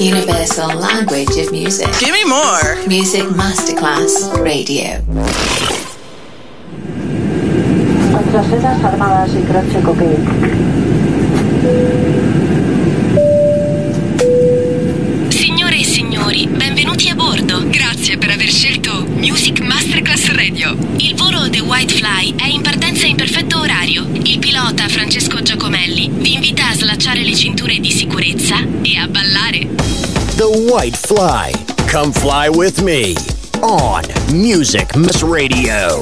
Universal language of music. Give me more. Music Masterclass Radio. Signore e signori, benvenuti a bordo. Grazie per aver scelto Music Masterclass Radio. Il volo The White Fly è in partenza in perfetto orario. Il pilota Francesco Giacomelli vi invita a slacciare le cinture di sicurezza e a ballare the white fly. Come fly with me on Music Miss Radio.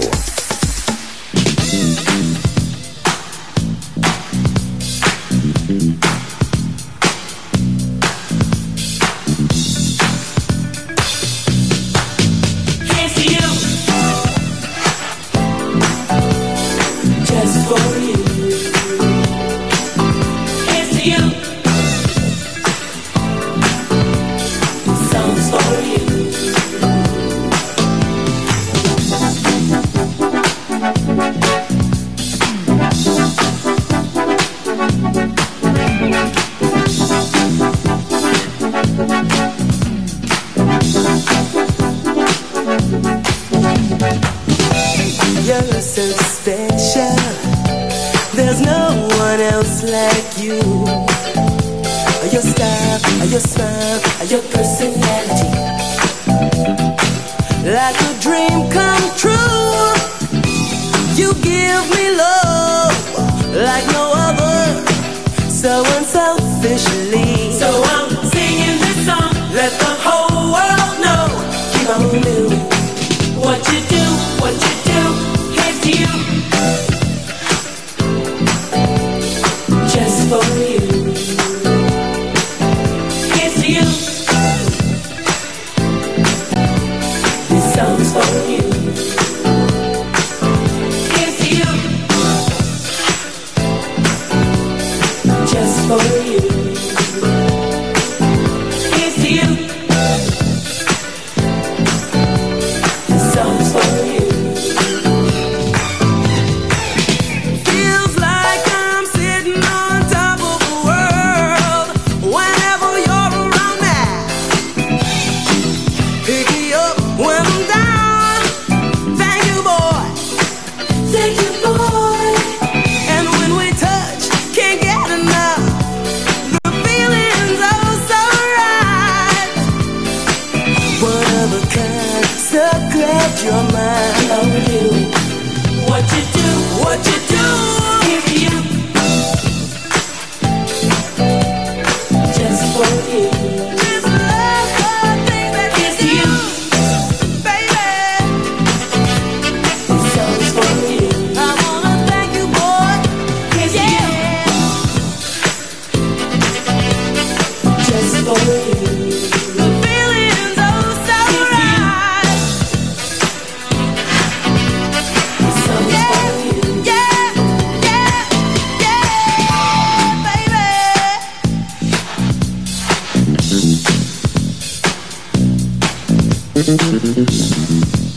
Música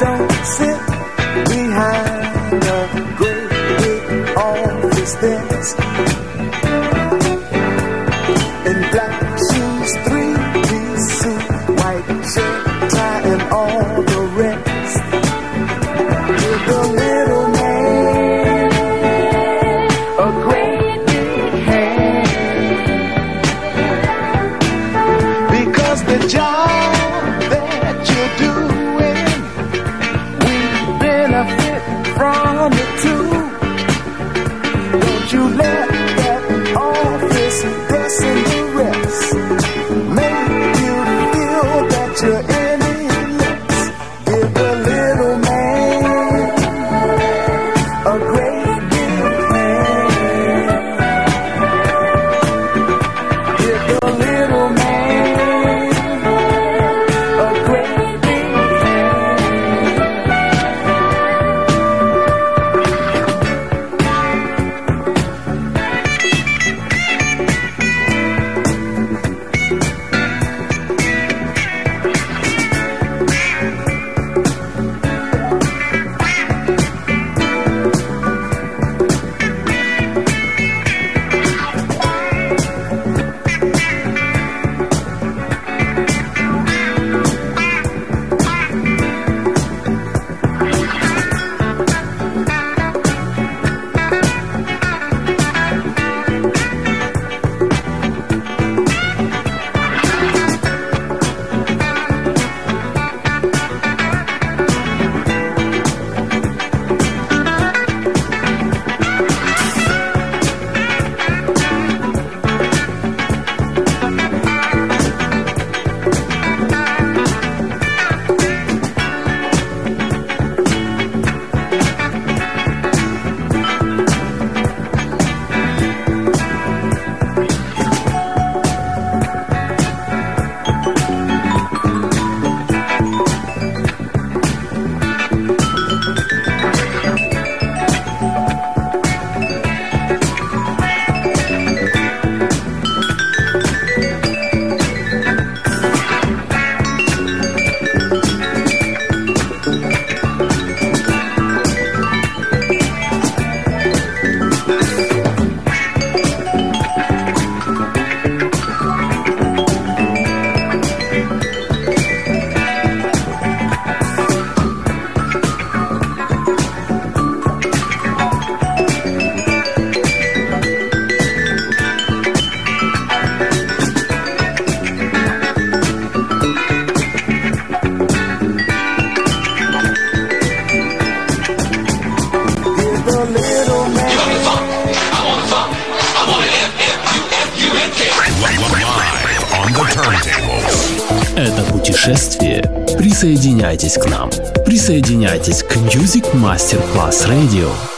don't sit behind a great big office desk. Мастер-класс радио.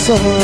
sana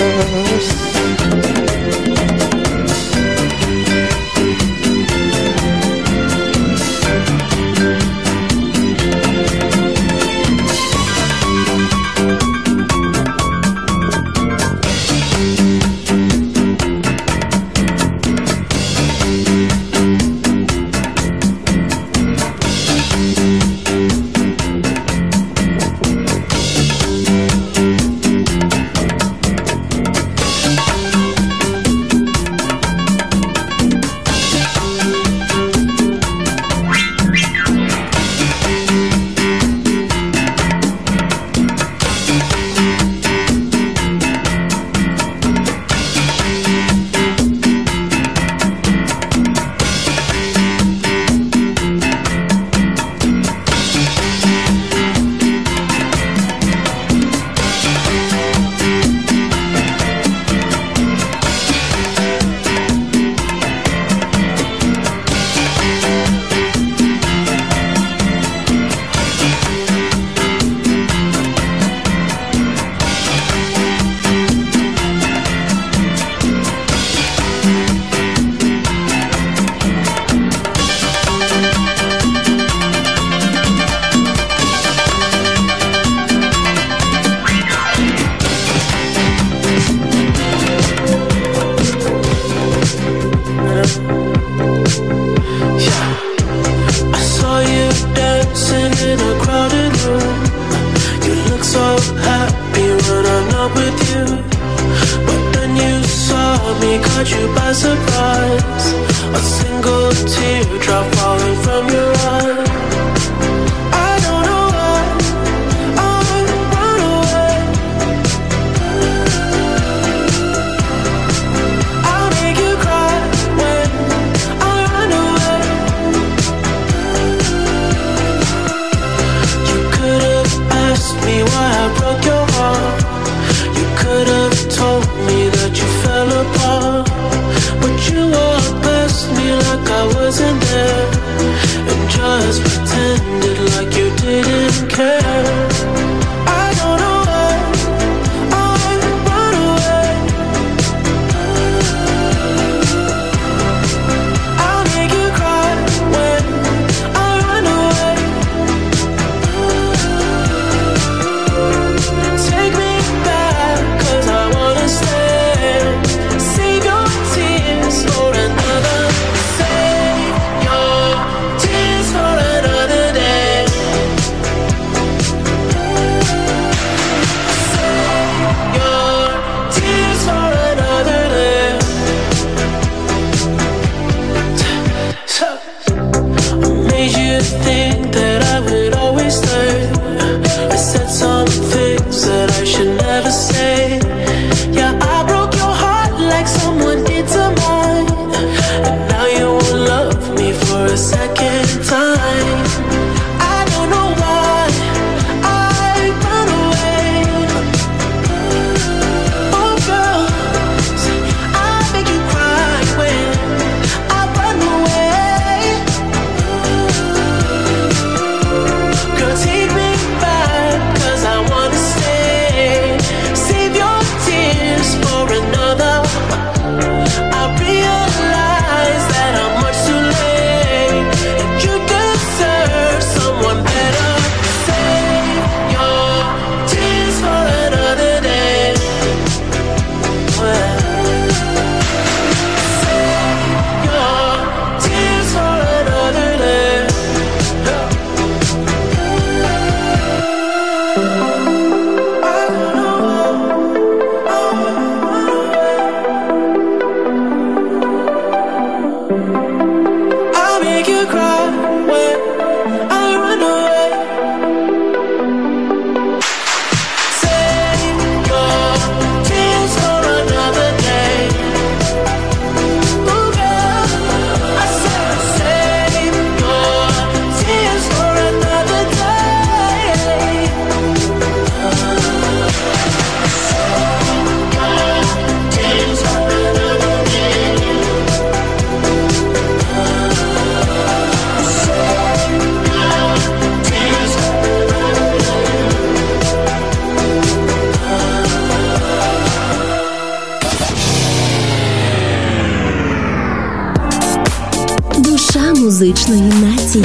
музичної нації.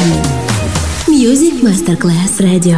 Music Masterclass Radio.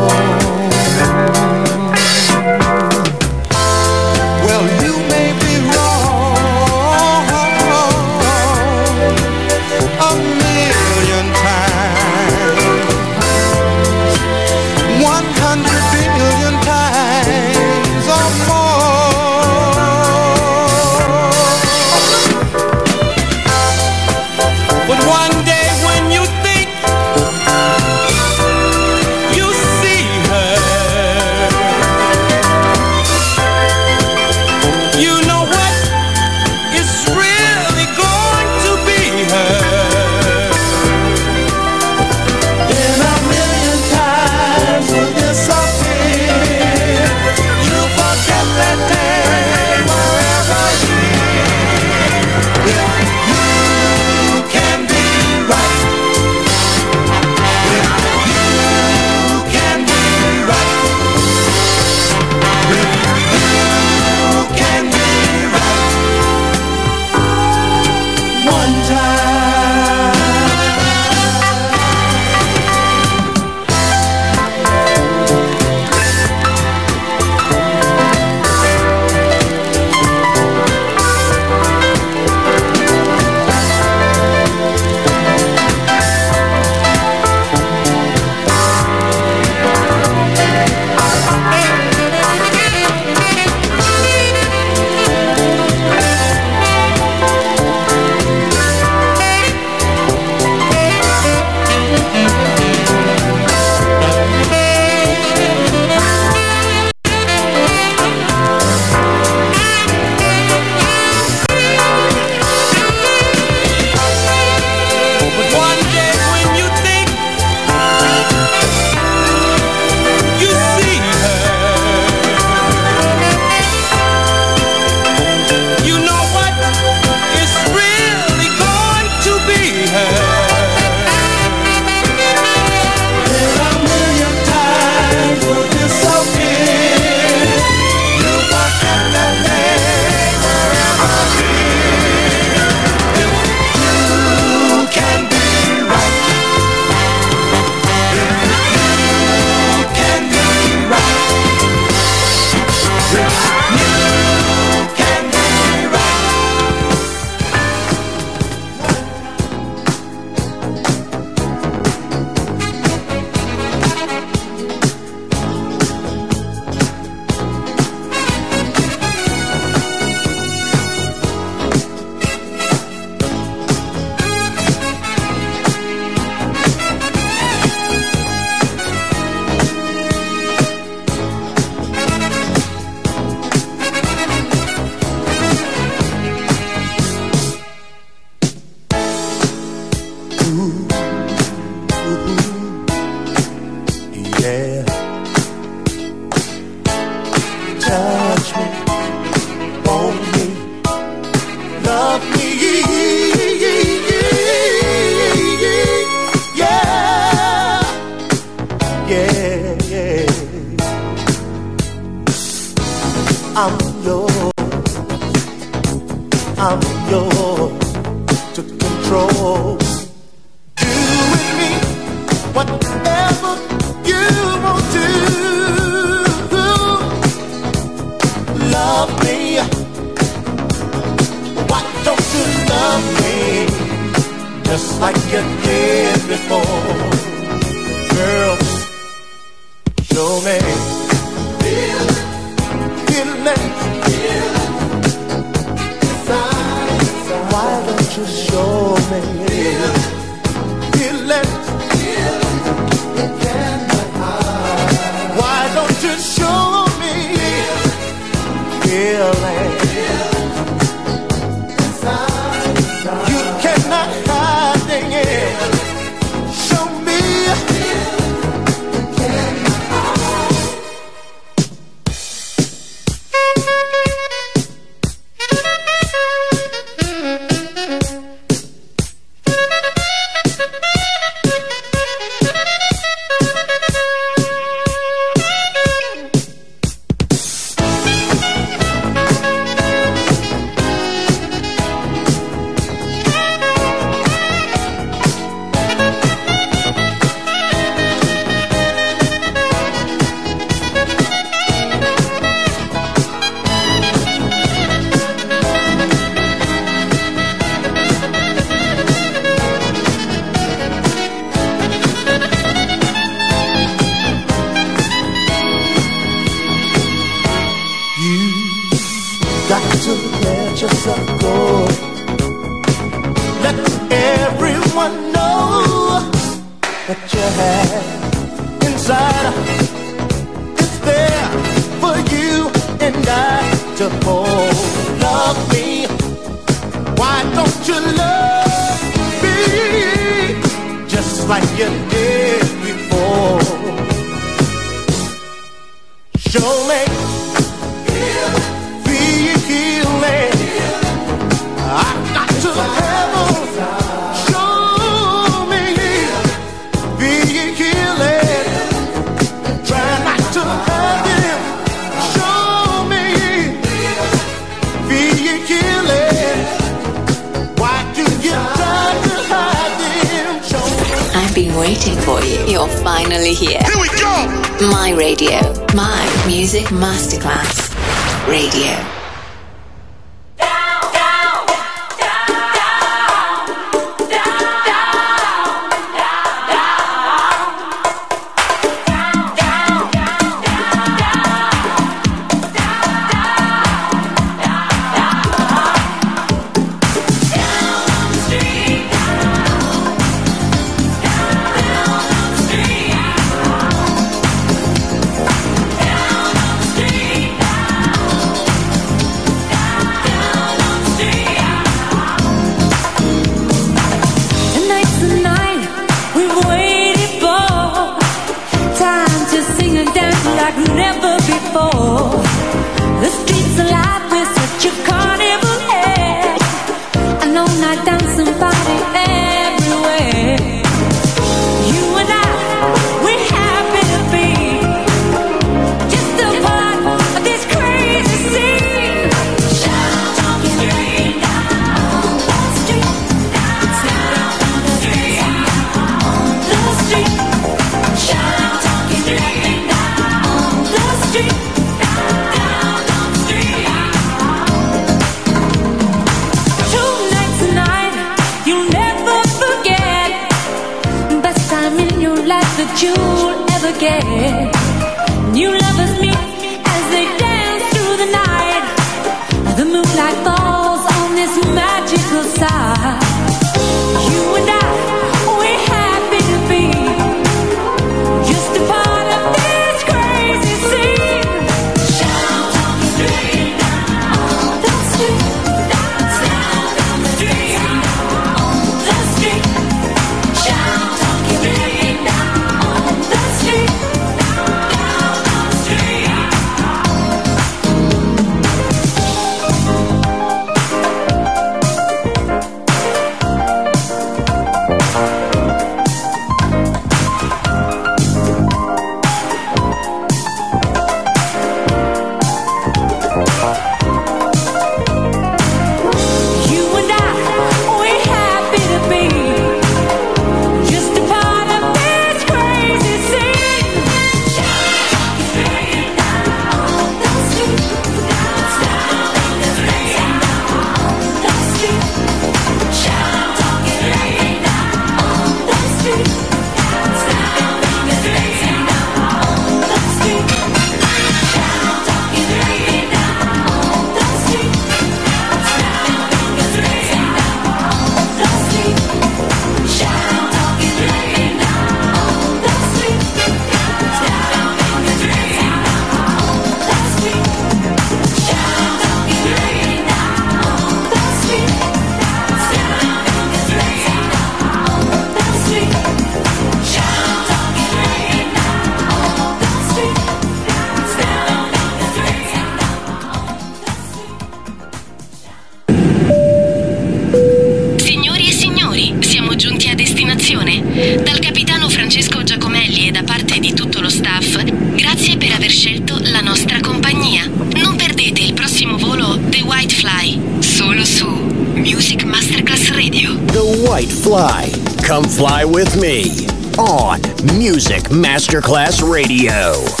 Masterclass Radio.